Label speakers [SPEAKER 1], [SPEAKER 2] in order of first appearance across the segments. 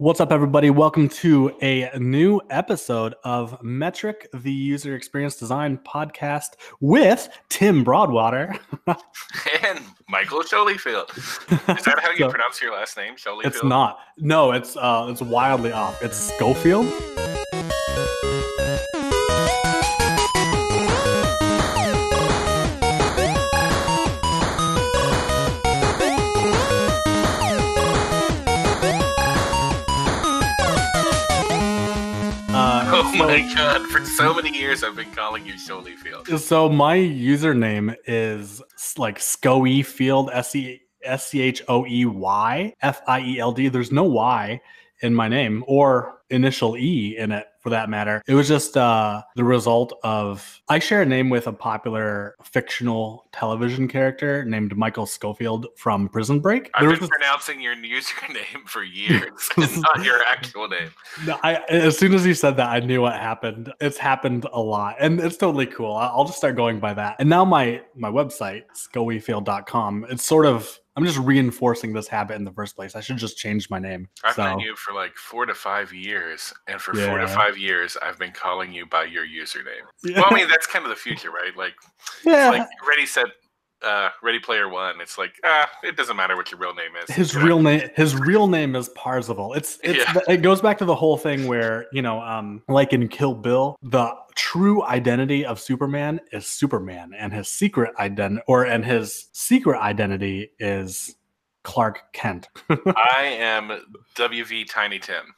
[SPEAKER 1] What's up, everybody? Welcome to a new episode of Metric, the user experience design podcast with Tim Broadwater.
[SPEAKER 2] and Michael Schoeyfield. Is that how you so, pronounce your last name, Schoeyfield?
[SPEAKER 1] It's not. No, it's uh, it's wildly off. It's Schofield.
[SPEAKER 2] My god! For so many years, I've been calling you Schoeyfield.
[SPEAKER 1] So my username is like Schoeyfield, S E S C H O E Y F I E L D. There's no Y in my name or initial E in it for that matter. It was just uh, the result of I share a name with a popular fictional television character named Michael Schofield from Prison Break.
[SPEAKER 2] I've been pronouncing your username for years, It's not your actual name.
[SPEAKER 1] No, I, as soon as you said that, I knew what happened. It's happened a lot, and it's totally cool. I'll just start going by that. And now my my website, schoeyfield.com, it's sort of I'm just reinforcing this habit in the first place. I should just change my name.
[SPEAKER 2] I've so. known you for like four to five years, and for yeah. four to five years, I've been calling you by your username. Yeah. Well, I mean, that's kind of the future, right? Like, yeah. like Ready Set uh, Ready Player One, it's like ah, it doesn't matter what your real name is.
[SPEAKER 1] His real name, his real name is Parzival. It's it's yeah. it goes back to the whole thing where you know, um, like in Kill Bill, the true identity of Superman is Superman, and his secret identity, or and his secret identity is Clark Kent.
[SPEAKER 2] I am WV Tiny Tim.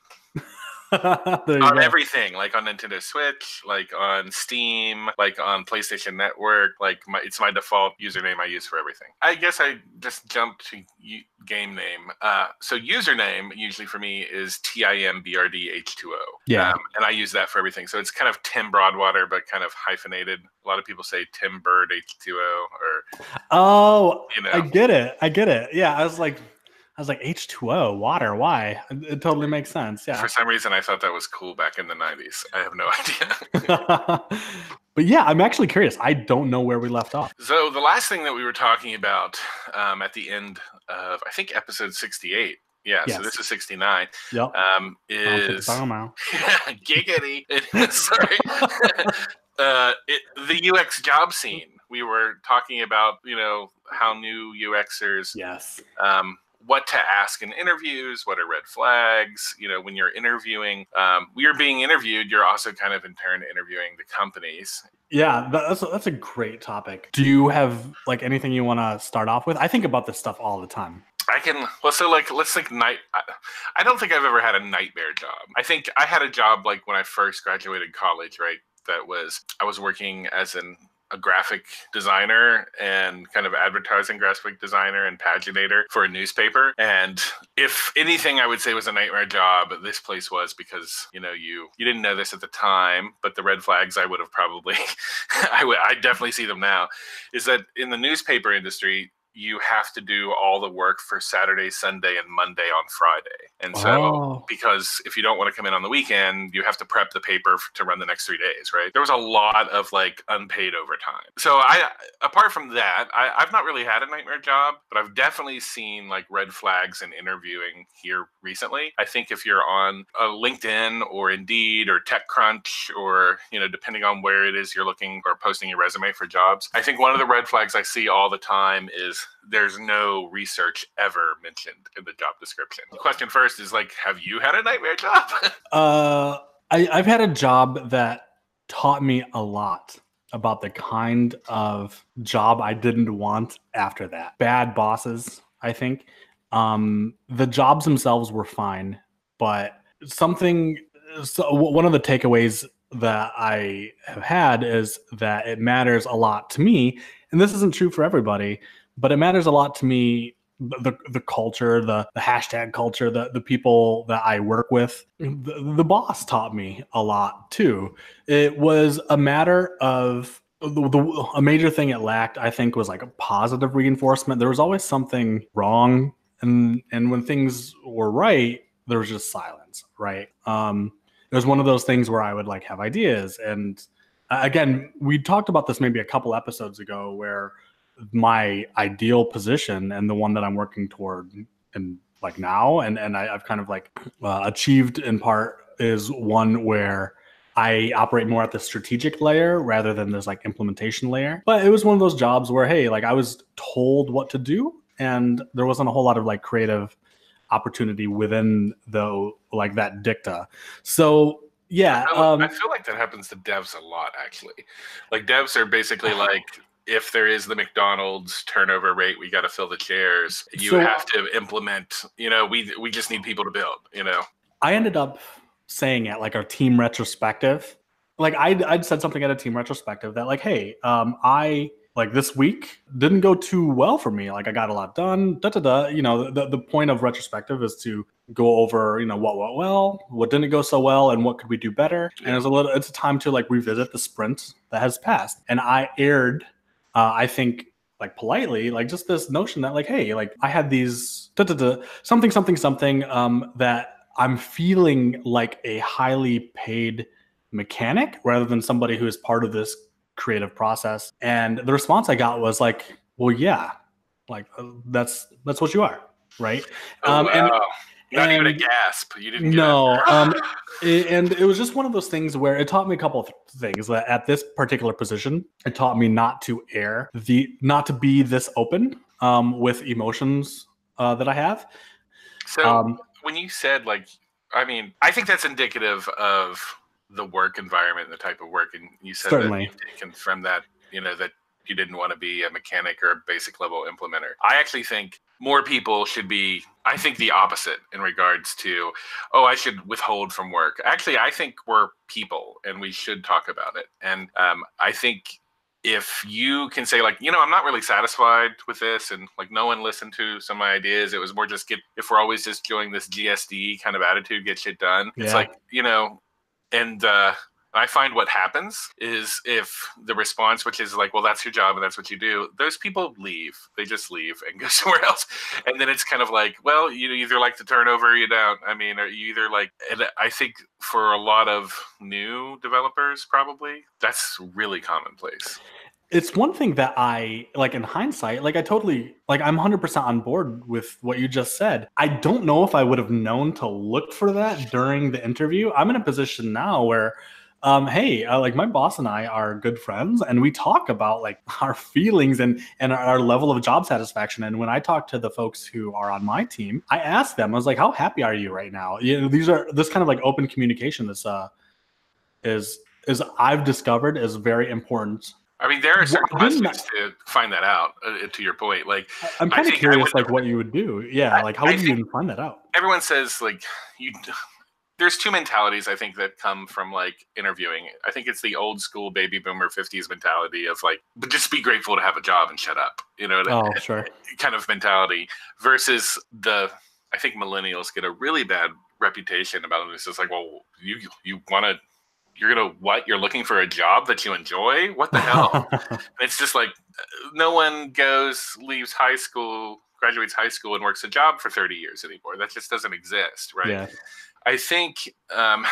[SPEAKER 2] on go. everything, like on Nintendo Switch, like on Steam, like on PlayStation Network. Like my, it's my default username I use for everything. I guess I just jumped to u- game name. Uh, so username usually for me is T I M B R D H 2 O.
[SPEAKER 1] Yeah, um,
[SPEAKER 2] and I use that for everything. So it's kind of Tim Broadwater, but kind of hyphenated. A lot of people say Tim Bird H2O or.
[SPEAKER 1] Oh, you know. I get it. I get it. Yeah, I was like, I was like H2O, water. Why? It totally makes sense. Yeah.
[SPEAKER 2] For some reason, I thought that was cool back in the 90s. I have no idea.
[SPEAKER 1] but yeah, I'm actually curious. I don't know where we left off.
[SPEAKER 2] So the last thing that we were talking about um, at the end of, I think, episode 68. Yeah, yes. so this is 69.
[SPEAKER 1] Yep.
[SPEAKER 2] Um, is giggity. Sorry. uh, it, the UX job scene. We were talking about, you know, how new UXers
[SPEAKER 1] yes.
[SPEAKER 2] um, what to ask in interviews, what are red flags. You know, when you're interviewing, um, you're being interviewed, you're also kind of in turn interviewing the companies.
[SPEAKER 1] Yeah, that's a, that's a great topic. Do you have like anything you want to start off with? I think about this stuff all the time.
[SPEAKER 2] I can well, so like let's think night. I, I don't think I've ever had a nightmare job. I think I had a job like when I first graduated college, right? That was I was working as an a graphic designer and kind of advertising graphic designer and paginator for a newspaper. And if anything I would say was a nightmare job, this place was because, you know, you you didn't know this at the time, but the red flags I would have probably I would I definitely see them now, is that in the newspaper industry, you have to do all the work for Saturday, Sunday, and Monday on Friday. And so, oh. because if you don't want to come in on the weekend, you have to prep the paper to run the next three days, right? There was a lot of like unpaid overtime. So, I, apart from that, I, I've not really had a nightmare job, but I've definitely seen like red flags in interviewing here recently. I think if you're on a LinkedIn or Indeed or TechCrunch or, you know, depending on where it is you're looking or posting your resume for jobs, I think one of the red flags I see all the time is there's no research ever mentioned in the job description. The question first is like, have you had a nightmare job?
[SPEAKER 1] uh, I, I've had a job that taught me a lot about the kind of job I didn't want after that. Bad bosses, I think. Um, the jobs themselves were fine, but something, so one of the takeaways that I have had is that it matters a lot to me. And this isn't true for everybody, but it matters a lot to me the the culture, the the hashtag culture, the the people that I work with. The, the boss taught me a lot too. It was a matter of the, the, a major thing it lacked, I think, was like a positive reinforcement. There was always something wrong, and and when things were right, there was just silence. Right. Um, it was one of those things where I would like have ideas, and uh, again, we talked about this maybe a couple episodes ago, where my ideal position and the one that I'm working toward and like now, and and I, have kind of like uh, achieved in part is one where I operate more at the strategic layer rather than this like implementation layer. But it was one of those jobs where, hey, like I was told what to do, and there wasn't a whole lot of like creative opportunity within the like that dicta. So yeah,
[SPEAKER 2] I, um, I feel like that happens to devs a lot actually. Like devs are basically like if there is the McDonald's turnover rate, we got to fill the chairs. You so, have to implement. You know, we we just need people to build. You know,
[SPEAKER 1] I ended up saying at like our team retrospective, like I'd, I'd said something at a team retrospective that like, hey, um, I like this week didn't go too well for me. Like I got a lot done. Da da da. You know, the the point of retrospective is to go over, you know, what went well, what didn't go so well, and what could we do better. And it's a little, it's a time to like revisit the sprint that has passed. And I aired, uh, I think, like politely, like just this notion that like, hey, like I had these da da da something something something um that I'm feeling like a highly paid mechanic rather than somebody who is part of this creative process. And the response I got was like, "Well, yeah, like uh, that's that's what you are, right?"
[SPEAKER 2] Oh, um, wow. and, not and, even a gasp. You didn't.
[SPEAKER 1] No. um, it, and it was just one of those things where it taught me a couple of things. That at this particular position, it taught me not to air the, not to be this open um, with emotions uh, that I have.
[SPEAKER 2] So, um, when you said like, I mean, I think that's indicative of the work environment and the type of work, and you said certainly. that you've taken from that, you know, that you didn't want to be a mechanic or a basic level implementer. I actually think more people should be I think the opposite in regards to oh I should withhold from work. Actually, I think we're people and we should talk about it. And um, I think if you can say like you know i'm not really satisfied with this and like no one listened to some of my ideas it was more just get if we're always just doing this gsd kind of attitude get shit done yeah. it's like you know and uh I find what happens is if the response, which is like, well, that's your job and that's what you do, those people leave. They just leave and go somewhere else. And then it's kind of like, well, you either like the turnover or you don't. I mean, or you either like, and I think for a lot of new developers, probably that's really commonplace
[SPEAKER 1] it's one thing that I like in hindsight, like I totally like I'm 100% on board with what you just said. I don't know if I would have known to look for that during the interview. I'm in a position now where um, hey, uh, like my boss and I are good friends, and we talk about like our feelings and and our, level of job satisfaction. And when I talk to the folks who are on my team, I ask them, I was like, "How happy are you right now?" You know, these are this kind of like open communication. This uh is is I've discovered is very important.
[SPEAKER 2] I mean, there are certain well, questions to find that out. Uh, to your point, like
[SPEAKER 1] I'm kind of curious, like what you would do. Yeah, like how would you even find that out?
[SPEAKER 2] Everyone says like you there's two mentalities I think that come from like interviewing. I think it's the old school baby boomer 50s mentality of like, but just be grateful to have a job and shut up, you know,
[SPEAKER 1] oh, sure.
[SPEAKER 2] kind of mentality versus the, I think millennials get a really bad reputation about them. It's just like, well, you, you want to, you're going to, what? You're looking for a job that you enjoy? What the hell? it's just like, uh, no one goes, leaves high school, graduates high school and works a job for 30 years anymore. That just doesn't exist, right? Yeah. I think um,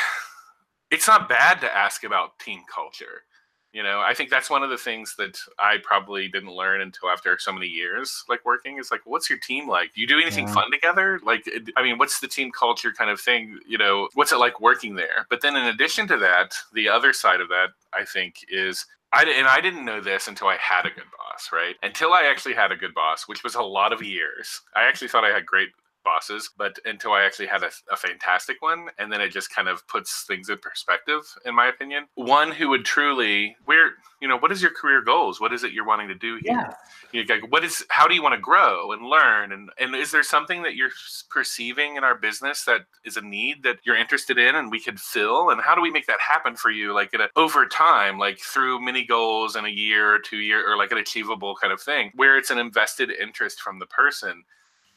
[SPEAKER 2] it's not bad to ask about team culture. You know, I think that's one of the things that I probably didn't learn until after so many years, like working. Is like, what's your team like? Do you do anything yeah. fun together? Like, I mean, what's the team culture kind of thing? You know, what's it like working there? But then, in addition to that, the other side of that, I think, is I and I didn't know this until I had a good boss, right? Until I actually had a good boss, which was a lot of years. I actually thought I had great bosses, but until I actually had a, a, fantastic one, and then it just kind of puts things in perspective, in my opinion. One who would truly, where you know, what is your career goals? What is it you're wanting to do here? Yeah. You know, like, what is, how do you want to grow and learn? And and is there something that you're perceiving in our business that is a need that you're interested in, and we could fill? And how do we make that happen for you, like in a, over time, like through mini goals in a year or two year, or like an achievable kind of thing, where it's an invested interest from the person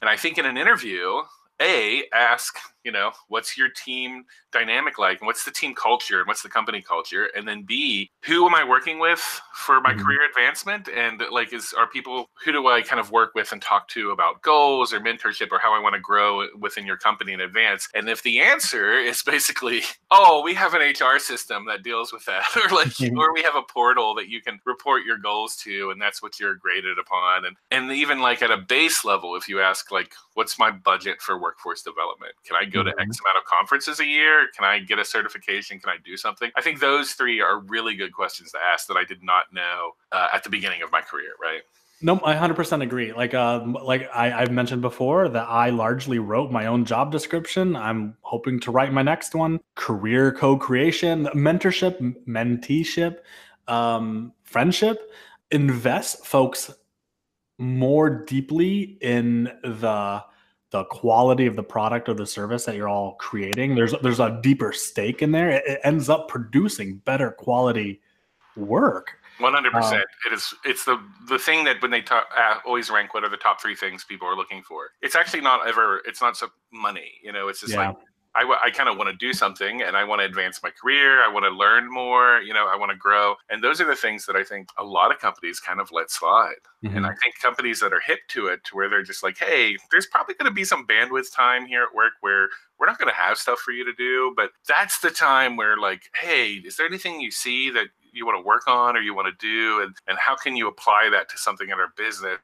[SPEAKER 2] and I think in an interview, A, ask you know what's your team dynamic like and what's the team culture and what's the company culture and then b who am i working with for my mm-hmm. career advancement and like is are people who do i kind of work with and talk to about goals or mentorship or how i want to grow within your company in advance and if the answer is basically oh we have an hr system that deals with that or like mm-hmm. or we have a portal that you can report your goals to and that's what you're graded upon and and even like at a base level if you ask like what's my budget for workforce development can i go mm-hmm. to x amount of conferences a year can i get a certification can i do something i think those three are really good questions to ask that i did not know uh, at the beginning of my career right
[SPEAKER 1] no, I hundred percent agree. Like, uh, like I, I've mentioned before that I largely wrote my own job description. I'm hoping to write my next one: career co-creation, mentorship, menteeship, um, friendship. Invest folks more deeply in the the quality of the product or the service that you're all creating. There's there's a deeper stake in there. It, it ends up producing better quality work.
[SPEAKER 2] One hundred percent. Um, it is. It's the the thing that when they talk, uh, always rank what are the top three things people are looking for. It's actually not ever. It's not so money. You know. It's just yeah. like I, I kind of want to do something and I want to advance my career. I want to learn more. You know, I want to grow. And those are the things that I think a lot of companies kind of let slide. Mm-hmm. And I think companies that are hip to it, to where they're just like, hey, there's probably going to be some bandwidth time here at work where we're not going to have stuff for you to do. But that's the time where, like, hey, is there anything you see that you want to work on or you want to do? And, and how can you apply that to something in our business?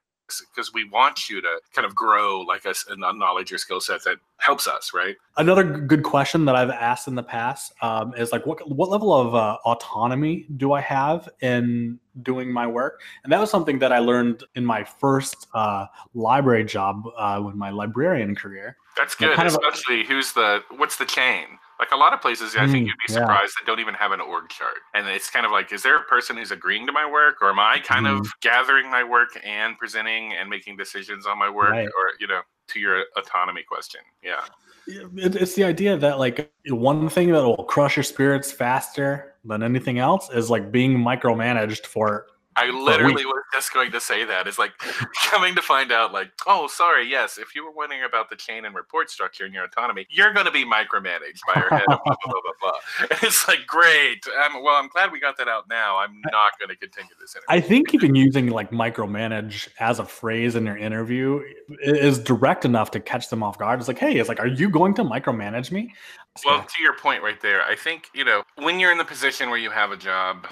[SPEAKER 2] Because we want you to kind of grow like a, a knowledge or skill set that helps us right?
[SPEAKER 1] Another good question that i've asked in the past um, is like what what level of uh, autonomy do i have in doing my work? And that was something that i learned in my first uh, library job uh, with my librarian career
[SPEAKER 2] that's good especially who's the what's the chain like a lot of places, I think mm, you'd be surprised yeah. that don't even have an org chart. And it's kind of like, is there a person who's agreeing to my work, or am I kind mm. of gathering my work and presenting and making decisions on my work, right. or you know, to your autonomy question? Yeah.
[SPEAKER 1] It's the idea that like one thing that will crush your spirits faster than anything else is like being micromanaged for
[SPEAKER 2] I literally was just going to say that. It's like coming to find out, like, oh, sorry, yes, if you were wondering about the chain and report structure and your autonomy, you're going to be micromanaged by your head. blah, blah, blah, blah, blah. It's like, great. Um, well, I'm glad we got that out now. I'm not going to continue this interview.
[SPEAKER 1] I think even using like micromanage as a phrase in your interview is direct enough to catch them off guard. It's like, hey, it's like, are you going to micromanage me?
[SPEAKER 2] Well, to your point right there, I think, you know, when you're in the position where you have a job,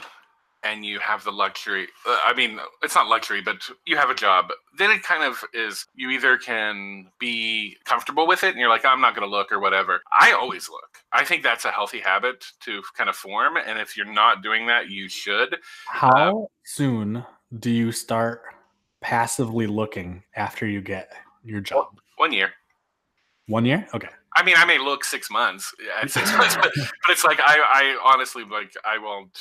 [SPEAKER 2] and you have the luxury uh, i mean it's not luxury but you have a job then it kind of is you either can be comfortable with it and you're like i'm not going to look or whatever. I always look. I think that's a healthy habit to kind of form and if you're not doing that you should.
[SPEAKER 1] How uh, soon do you start passively looking after you get your job?
[SPEAKER 2] one year.
[SPEAKER 1] One year? Okay.
[SPEAKER 2] I mean, I may look six months at six months, but, but it's like I, I honestly like I won't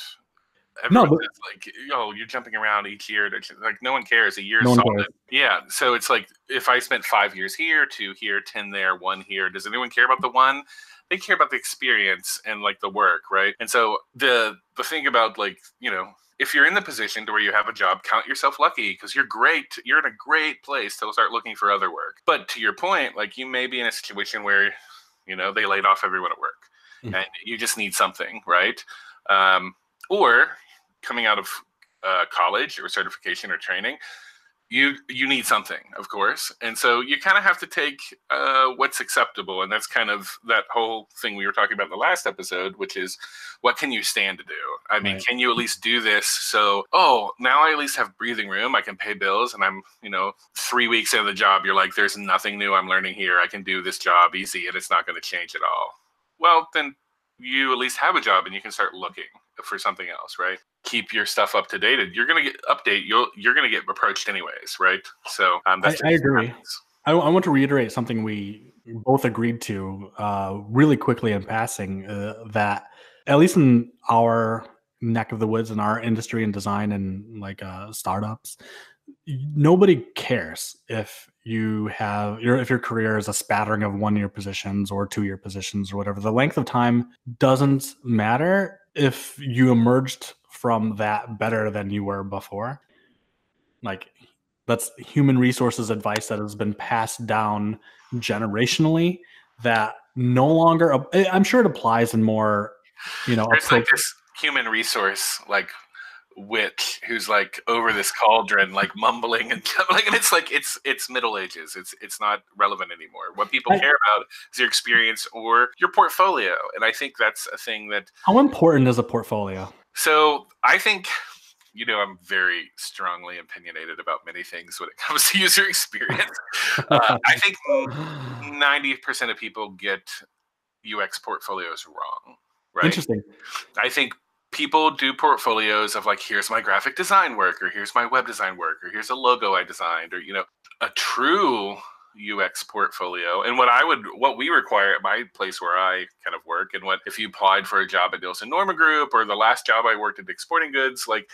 [SPEAKER 2] Everyone no, but, like, oh, you're jumping around each year. like, no one cares. A year no solid. Yeah. So it's like, if I spent five years here, two here, 10 there, one here, does anyone care about the one? They care about the experience and like the work, right? And so the the thing about like, you know, if you're in the position to where you have a job, count yourself lucky because you're great. You're in a great place to start looking for other work. But to your point, like you may be in a situation where, you know, they laid off everyone at work mm-hmm. and you just need something, right? Um, or coming out of uh, college or certification or training, you you need something, of course, and so you kind of have to take uh, what's acceptable, and that's kind of that whole thing we were talking about in the last episode, which is what can you stand to do? I mean, right. can you at least do this? So, oh, now I at least have breathing room. I can pay bills, and I'm you know three weeks into the job. You're like, there's nothing new I'm learning here. I can do this job easy, and it's not going to change at all. Well, then you at least have a job, and you can start looking for something else, right? keep your stuff up to date. You're gonna get update. You'll you're gonna get approached anyways, right? So um,
[SPEAKER 1] I, I, agree. I, I, want to reiterate something we both agreed to uh, really quickly in passing uh, that at least in our neck of the woods in our industry and design and like uh, startups, nobody cares if you have your if your career is a spattering of one year positions or two year positions or whatever. The length of time doesn't matter if you emerged from that better than you were before. Like that's human resources advice that has been passed down generationally that no longer. Eh, I'm sure it applies in more, you know,
[SPEAKER 2] like this human resource like witch who's like over this cauldron, like mumbling and like, and it's like it's it's Middle Ages. It's it's not relevant anymore. What people I, care about is your experience or your portfolio, and I think that's a thing that.
[SPEAKER 1] How important is a portfolio?
[SPEAKER 2] So I think you know I'm very strongly opinionated about many things when it comes to user experience. uh, I think ninety percent of people get UX portfolios wrong. Right?
[SPEAKER 1] Interesting.
[SPEAKER 2] I think people do portfolios of like here's my graphic design work or here's my web design work or here's a logo i designed or you know a true ux portfolio. And what i would what we require at my place where i kind of work and what if you applied for a job at nielsen norman group or the last job i worked at Dick's Sporting Goods like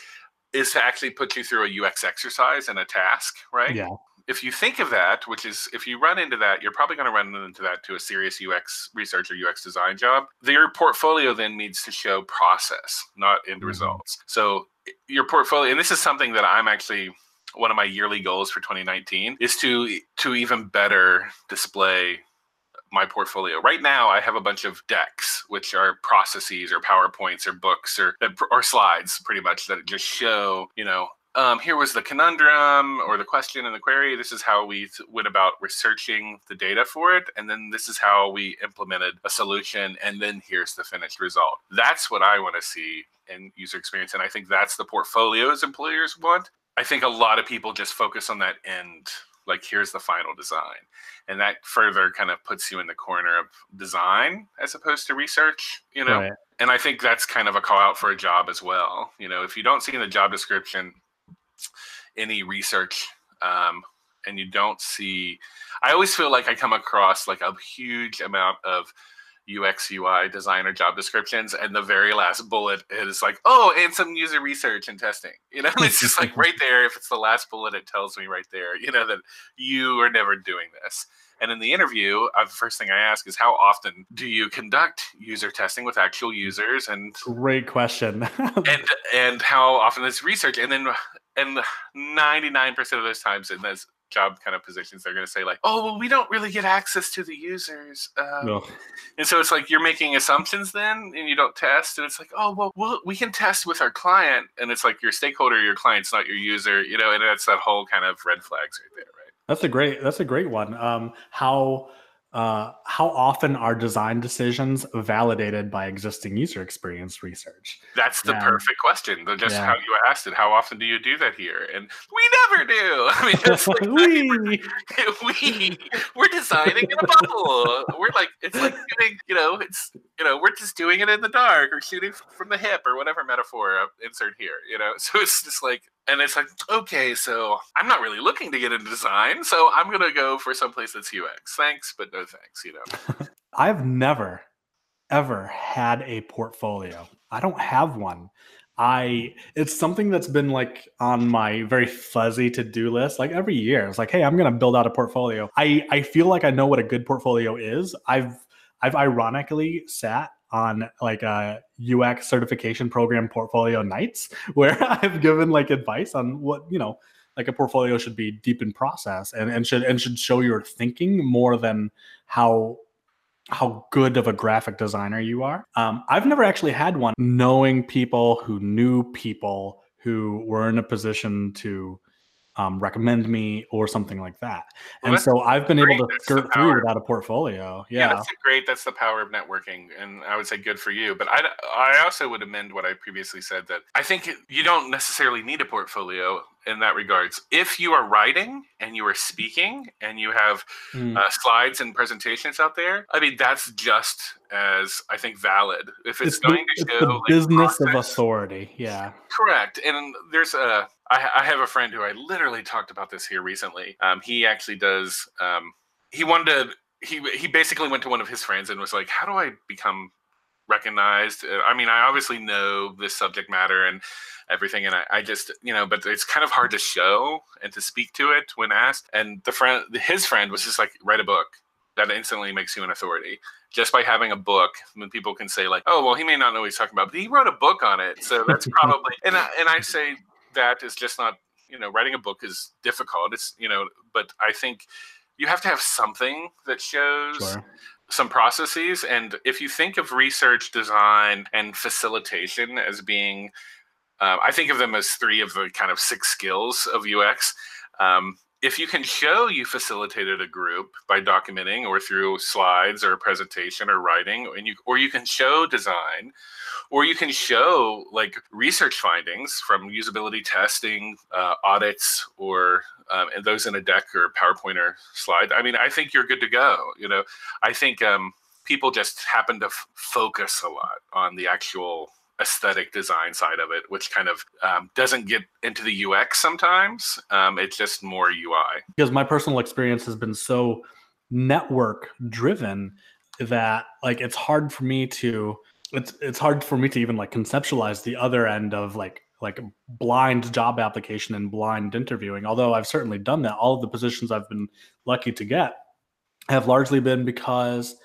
[SPEAKER 2] is to actually put you through a ux exercise and a task right?
[SPEAKER 1] Yeah
[SPEAKER 2] if you think of that, which is if you run into that, you're probably going to run into that to a serious UX research or UX design job. Your portfolio then needs to show process, not end mm-hmm. results. So your portfolio, and this is something that I'm actually one of my yearly goals for 2019 is to to even better display my portfolio. Right now, I have a bunch of decks, which are processes or PowerPoints or books or or slides, pretty much that just show, you know, um, here was the conundrum or the question in the query. This is how we went about researching the data for it. And then this is how we implemented a solution. And then here's the finished result. That's what I want to see in user experience. And I think that's the portfolios employers want. I think a lot of people just focus on that end, like here's the final design. And that further kind of puts you in the corner of design as opposed to research, you know? Right. And I think that's kind of a call out for a job as well. You know, if you don't see in the job description, any research um, and you don't see i always feel like i come across like a huge amount of ux ui designer job descriptions and the very last bullet is like oh and some user research and testing you know it's just like right there if it's the last bullet it tells me right there you know that you are never doing this and in the interview, uh, the first thing I ask is how often do you conduct user testing with actual users? And
[SPEAKER 1] great question.
[SPEAKER 2] and and how often is research? And then and 99% of those times in those job kind of positions, they're going to say like, "Oh, well, we don't really get access to the users," um, no. and so it's like you're making assumptions then, and you don't test, and it's like, "Oh, well, well, we can test with our client," and it's like your stakeholder, your client's not your user, you know, and that's that whole kind of red flags right there, right?
[SPEAKER 1] That's a great. That's a great one. Um, how uh, how often are design decisions validated by existing user experience research?
[SPEAKER 2] That's the perfect question. Just yeah. how you asked it. How often do you do that here? And we never do. I mean, it's like we we we're designing in a bubble. We're like it's like shooting. You know, it's you know we're just doing it in the dark or shooting from the hip or whatever metaphor I insert here. You know, so it's just like and it's like okay so i'm not really looking to get into design so i'm going to go for someplace that's ux thanks but no thanks you know?
[SPEAKER 1] I've never ever had a portfolio. I don't have one. I it's something that's been like on my very fuzzy to-do list like every year. It's like hey i'm going to build out a portfolio. I i feel like i know what a good portfolio is. I've i've ironically sat on like a UX certification program portfolio nights where I've given like advice on what, you know, like a portfolio should be deep in process and, and should and should show your thinking more than how how good of a graphic designer you are. Um, I've never actually had one knowing people who knew people who were in a position to um, recommend me or something like that. Well, and so I've been great. able to skirt through without a portfolio. Yeah. yeah,
[SPEAKER 2] that's great. That's the power of networking, and I would say good for you. But I, I also would amend what I previously said that I think you don't necessarily need a portfolio in that regards. If you are writing and you are speaking and you have mm. uh, slides and presentations out there, I mean that's just as I think valid. If it's, it's going
[SPEAKER 1] the,
[SPEAKER 2] to show
[SPEAKER 1] the like, business process, of authority, yeah,
[SPEAKER 2] correct. And there's a I, I, have a friend who I literally talked about this here recently. Um, he actually does. Um, he wanted to. He he basically went to one of his friends and was like, "How do I become recognized?" Uh, I mean, I obviously know this subject matter and everything, and I, I just you know, but it's kind of hard to show and to speak to it when asked. And the friend, his friend, was just like, "Write a book." That instantly makes you an authority just by having a book. When people can say like, "Oh, well, he may not know what he's talking about, but he wrote a book on it," so that's probably. and I, and I say that is just not you know writing a book is difficult it's you know but i think you have to have something that shows sure. some processes. And if you think of research, design, and facilitation as being, uh, I think of them as three of the kind of six skills of UX. Um, if you can show you facilitated a group by documenting or through slides or a presentation or writing and you or you can show design or you can show like research findings from usability testing uh, audits or um, and those in a deck or powerpoint or slide i mean i think you're good to go you know? I think um, people just happen to f- focus a lot on the actual aesthetic design side of it, which kind of um, doesn't get into the UX sometimes. Um, it's just more UI.
[SPEAKER 1] Because my personal experience has been so network driven that like it's hard for me to it's it's hard for me to even like conceptualize the other end of like like blind job application and blind interviewing although i've certainly done that all of the positions i've been lucky to get have largely been because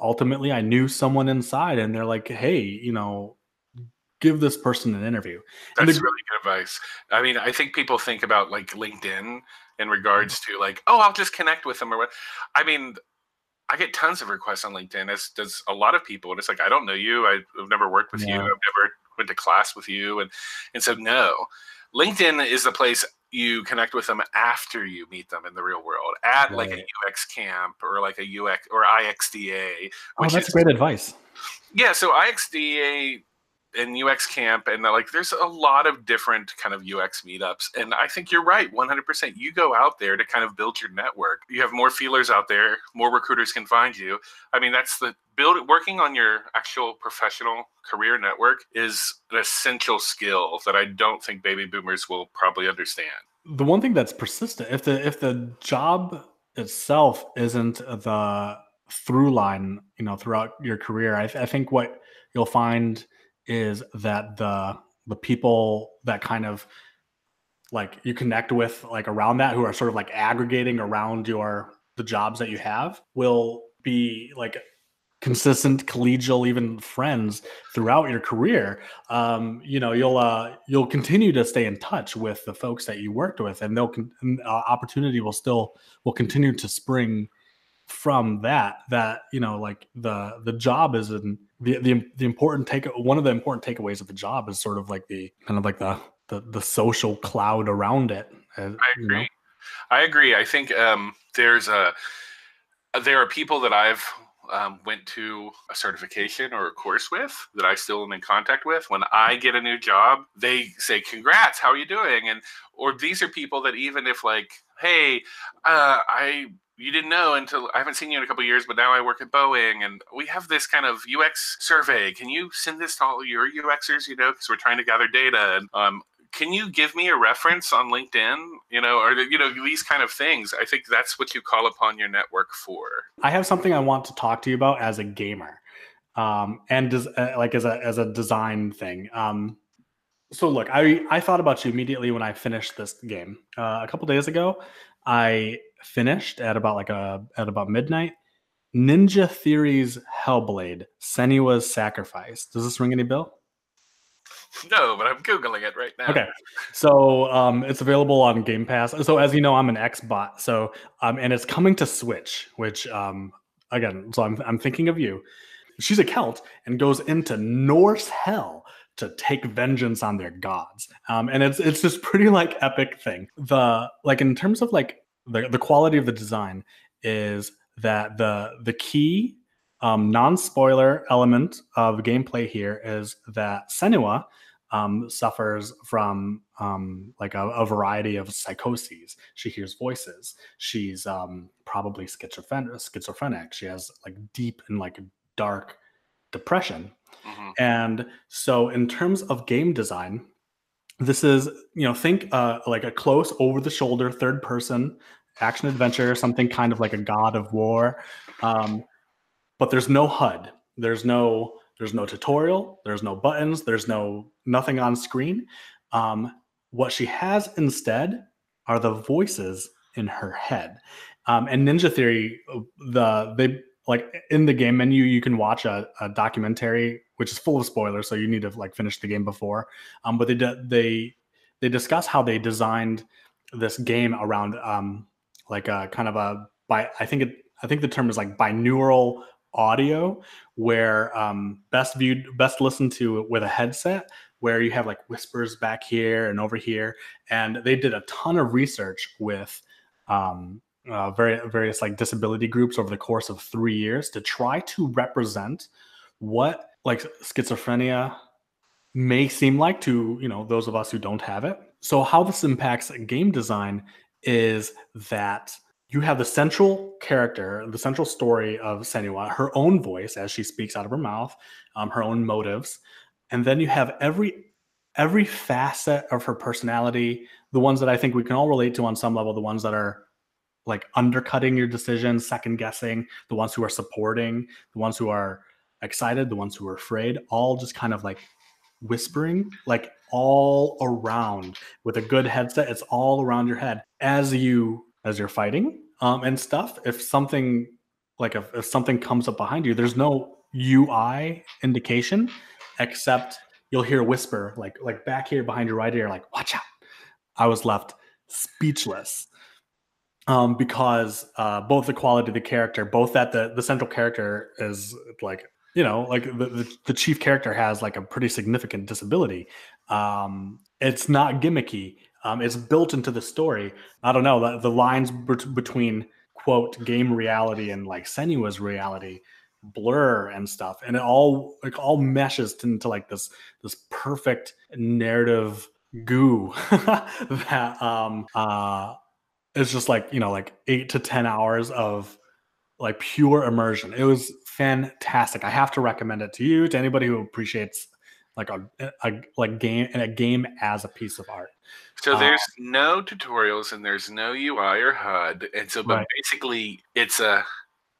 [SPEAKER 1] ultimately i knew someone inside and they're like hey you know give this person an interview.
[SPEAKER 2] That's the, really good advice. I mean, I think people think about like LinkedIn in mm-hmm. regards to like, oh, I'll just connect with them or what. I mean, I get tons of requests on LinkedIn, as does a lot of people. And it's like, I don't know you. I've never worked with yeah. you. I've never went to class with you. And and so no. LinkedIn is the place you connect with them after you meet them in the real world at right. like a UX camp or like a UX or IXDA.
[SPEAKER 1] oh, that's is, great advice.
[SPEAKER 2] Yeah, so IXDA in UX camp and uh, like there's a lot of different kind of UX meetups and I think you're right 100% you go out there to kind of build your network. You have more feelers out there more recruiters can find you. I mean that's the build working on your actual professional career network is an essential skill that I don't think baby boomers will probably understand.
[SPEAKER 1] The one thing that's persistent if the if the job itself isn't the through line you know throughout your career I, I think what you'll find is that the the people that kind of like you connect with like around that who are sort of like aggregating around your the jobs that you have will be like consistent collegial even friends throughout your career. Um, you know you'll uh, you'll continue to stay in touch with the folks that you worked with and they'll con- uh, opportunity will still will continue to spring from that that you know like the the job is in the the, the important take one of the important takeaways of the job is sort of like the kind of like the the, the social cloud around it
[SPEAKER 2] uh, i agree you know? i agree i think um there's a there are people that i've um, went to a certification or a course with that I still am in contact with. When I get a new job, they say, "Congrats, how are you doing?" And or these are people that even if like, "Hey, uh, I you didn't know until I haven't seen you in a couple years, but now I work at Boeing and we have this kind of UX survey. Can you send this to all your UXers? You know, because we're trying to gather data. And um, can you give me a reference on LinkedIn? You know, or you know these kind of things. I think that's what you call upon your network for.
[SPEAKER 1] I have something I want to talk to you about as a gamer, um, and des- uh, like as a as a design thing. Um, so look, I I thought about you immediately when I finished this game uh, a couple days ago. I finished at about like a at about midnight. Ninja Theory's Hellblade: Senua's Sacrifice. Does this ring any bell?
[SPEAKER 2] No, but I'm googling it right now.
[SPEAKER 1] Okay, so um, it's available on Game Pass. So as you know, I'm an Xbot. So um, and it's coming to Switch, which um, again, so I'm I'm thinking of you. She's a Celt and goes into Norse hell to take vengeance on their gods. Um, and it's it's this pretty like epic thing. The like in terms of like the, the quality of the design is that the the key um, non-spoiler element of gameplay here is that Senua um, suffers from um, like a, a, variety of psychoses. She hears voices. She's um, probably schizophrenic. Schizophrenic. She has like deep and like dark depression. Mm-hmm. And so, in terms of game design, this is you know think uh, like a close over the shoulder third person action adventure, something kind of like a God of War. Um, but there's no HUD. There's no there's no tutorial. There's no buttons. There's no nothing on screen. Um, what she has instead are the voices in her head. Um, and Ninja Theory, the they like in the game menu, you can watch a, a, documentary which is full of spoilers, so you need to like finish the game before. Um, but they they they discuss how they designed this game around um, like a kind of a by I think it I think the term is like binaural audio where um, best viewed, best listened to with a headset, where you have like whispers back here and over here. And they did a ton of research with um, uh, very, various like disability groups over the course of three years to try to represent what like schizophrenia may seem like to you know those of us who don't have it. So how this impacts game design is that you have the central character, the central story of Senua, her own voice as she speaks out of her mouth, um, her own motives, and then you have every every facet of her personality, the ones that I think we can all relate to on some level, the ones that are like undercutting your decisions, second guessing, the ones who are supporting, the ones who are excited, the ones who are afraid, all just kind of like whispering, like all around with a good headset. It's all around your head as you as you're fighting um, and stuff. If something like if, if something comes up behind you, there's no UI indication except you'll hear a whisper like like back here behind your right ear, like watch out. I was left speechless um, because uh, both the quality of the character, both that the the central character is like you know like the, the, the chief character has like a pretty significant disability. Um, it's not gimmicky. Um, it's built into the story. I don't know the, the lines between quote game reality and like Senua's reality blur and stuff, and it all like all meshes into like this this perfect narrative goo that um uh is just like you know like eight to ten hours of like pure immersion. It was fantastic. I have to recommend it to you to anybody who appreciates like a, a like game and a game as a piece of art.
[SPEAKER 2] So there's um, no tutorials and there's no UI or HUD, and so but right. basically it's a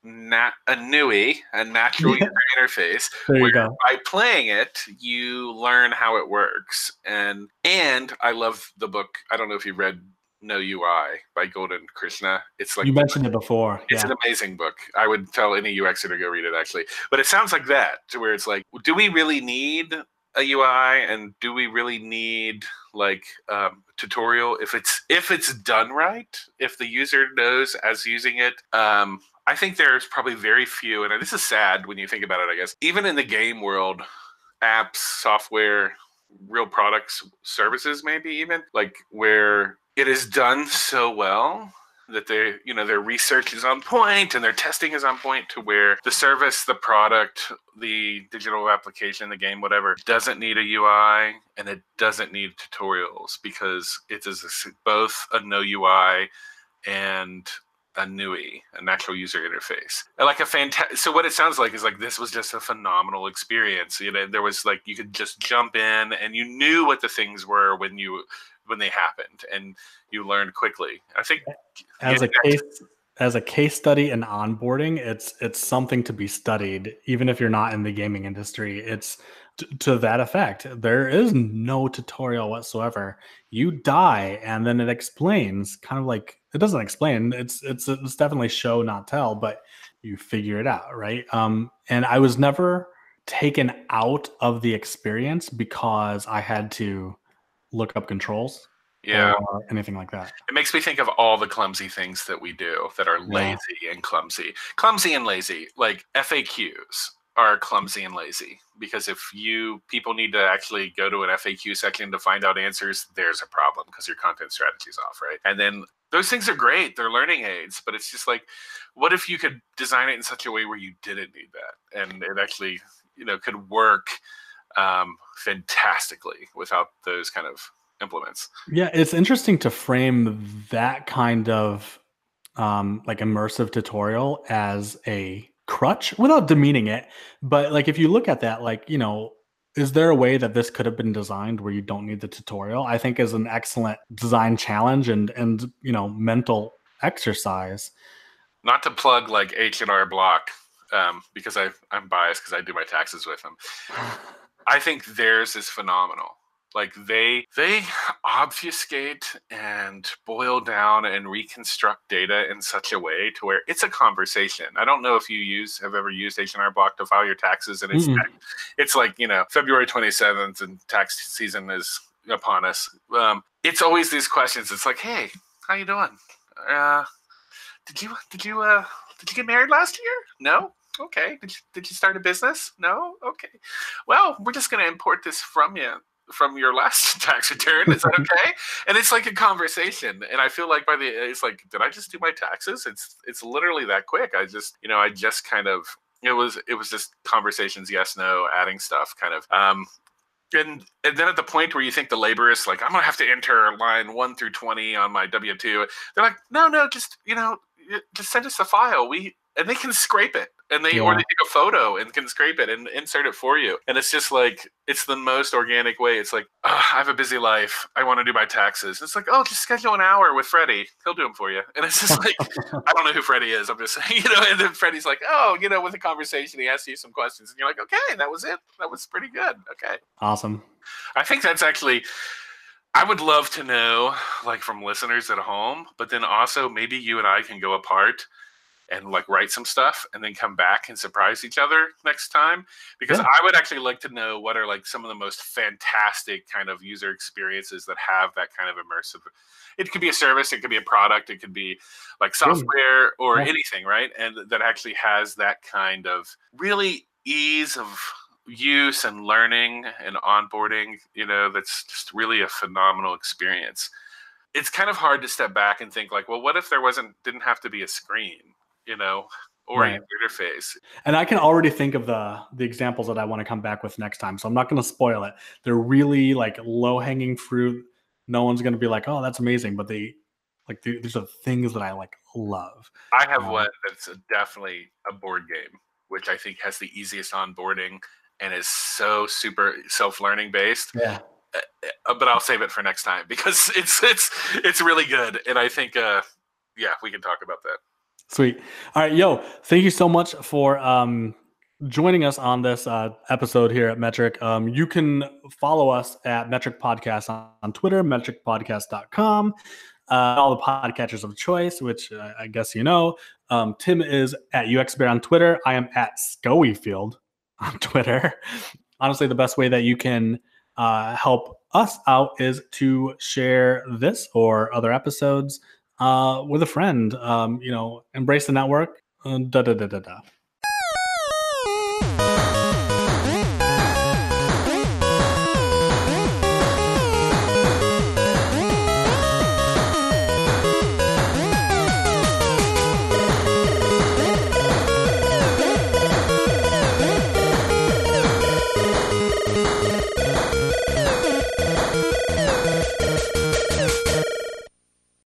[SPEAKER 2] nat a NUI, a natural user interface.
[SPEAKER 1] There you go.
[SPEAKER 2] By playing it, you learn how it works, and and I love the book. I don't know if you read no UI by Golden Krishna. It's like
[SPEAKER 1] you mentioned it before.
[SPEAKER 2] It's yeah. an amazing book. I would tell any UXer to go read it actually. But it sounds like that, to where it's like, do we really need a UI and do we really need like um, tutorial if it's if it's done right if the user knows as using it? Um, i think there's probably very few and this is sad when you think about it i guess. Even in the game world apps software real products services maybe even like where it is done so well that they you know their research is on point and their testing is on point to where the service the product the digital application the game whatever doesn't need a ui and it doesn't need tutorials because it is both a no ui and a NUI, a natural user interface. And like a fantastic. So what it sounds like is like this was just a phenomenal experience. You know, there was like you could just jump in and you knew what the things were when you when they happened, and you learned quickly. I think
[SPEAKER 1] as a case as a case study in onboarding, it's it's something to be studied, even if you're not in the gaming industry. It's t- to that effect. There is no tutorial whatsoever. You die, and then it explains, kind of like it doesn't explain. It's it's it's definitely show not tell, but you figure it out, right? Um, and I was never taken out of the experience because I had to look up controls
[SPEAKER 2] yeah
[SPEAKER 1] or anything like that
[SPEAKER 2] it makes me think of all the clumsy things that we do that are lazy yeah. and clumsy clumsy and lazy like faqs are clumsy and lazy because if you people need to actually go to an faq section to find out answers there's a problem because your content strategy is off right and then those things are great they're learning aids but it's just like what if you could design it in such a way where you didn't need that and it actually you know could work um, fantastically without those kind of implements.
[SPEAKER 1] Yeah, it's interesting to frame that kind of um, like immersive tutorial as a crutch without demeaning it. But like if you look at that, like, you know, is there a way that this could have been designed where you don't need the tutorial? I think is an excellent design challenge and and you know mental exercise.
[SPEAKER 2] Not to plug like H and R Block um, because I I'm biased because I do my taxes with them. I think theirs is phenomenal. Like they they obfuscate and boil down and reconstruct data in such a way to where it's a conversation. I don't know if you use have ever used H&R Block to file your taxes and it's mm-hmm. it's like, you know, February 27th and tax season is upon us. Um, it's always these questions. It's like, "Hey, how you doing? Uh, did you did you uh did you get married last year? No? Okay. Did you, did you start a business? No. Okay. Well, we're just going to import this from you from your last tax return. Is that okay? and it's like a conversation. And I feel like by the it's like, did I just do my taxes? It's it's literally that quick. I just you know I just kind of it was it was just conversations, yes, no, adding stuff, kind of. Um, and and then at the point where you think the laborist like I'm gonna have to enter line one through twenty on my W two, they're like, no, no, just you know, just send us a file. We and they can scrape it and they yeah. or they take a photo and can scrape it and insert it for you. And it's just like it's the most organic way. It's like oh, i have a busy life. I want to do my taxes. It's like oh just schedule an hour with freddie. He'll do them for you. And it's just like i don't know who freddie is. I'm just saying you know and then freddie's like oh you know with a conversation he asks you some questions and you're like okay that was it. That was pretty good. Okay.
[SPEAKER 1] Awesome.
[SPEAKER 2] I think that's actually I would love to know, like from listeners at home, but then also maybe you and I can go apart and like write some stuff and then come back and surprise each other next time because yeah. i would actually like to know what are like some of the most fantastic kind of user experiences that have that kind of immersive it could be a service it could be a product it could be like software or yeah. anything right and that actually has that kind of really ease of use and learning and onboarding you know that's just really a phenomenal experience it's kind of hard to step back and think like well what if there wasn't didn't have to be a screen you know, or right. interface.
[SPEAKER 1] And I can already think of the the examples that I want to come back with next time. So I'm not going to spoil it. They're really like low hanging fruit. No one's going to be like, "Oh, that's amazing," but they like these are things that I like love.
[SPEAKER 2] I have um, one that's a, definitely a board game, which I think has the easiest onboarding and is so super self learning based.
[SPEAKER 1] Yeah.
[SPEAKER 2] Uh, but I'll save it for next time because it's it's it's really good, and I think uh, yeah, we can talk about that.
[SPEAKER 1] Sweet. All right, yo, thank you so much for um, joining us on this uh, episode here at Metric. Um, you can follow us at Metric Podcast on, on Twitter, metricpodcast.com, uh, all the podcatchers of choice, which uh, I guess you know. Um, Tim is at UXBear on Twitter. I am at Schoeyfield on Twitter. Honestly, the best way that you can uh, help us out is to share this or other episodes uh, with a friend. Um, you know, embrace the network. Uh, da da da da da.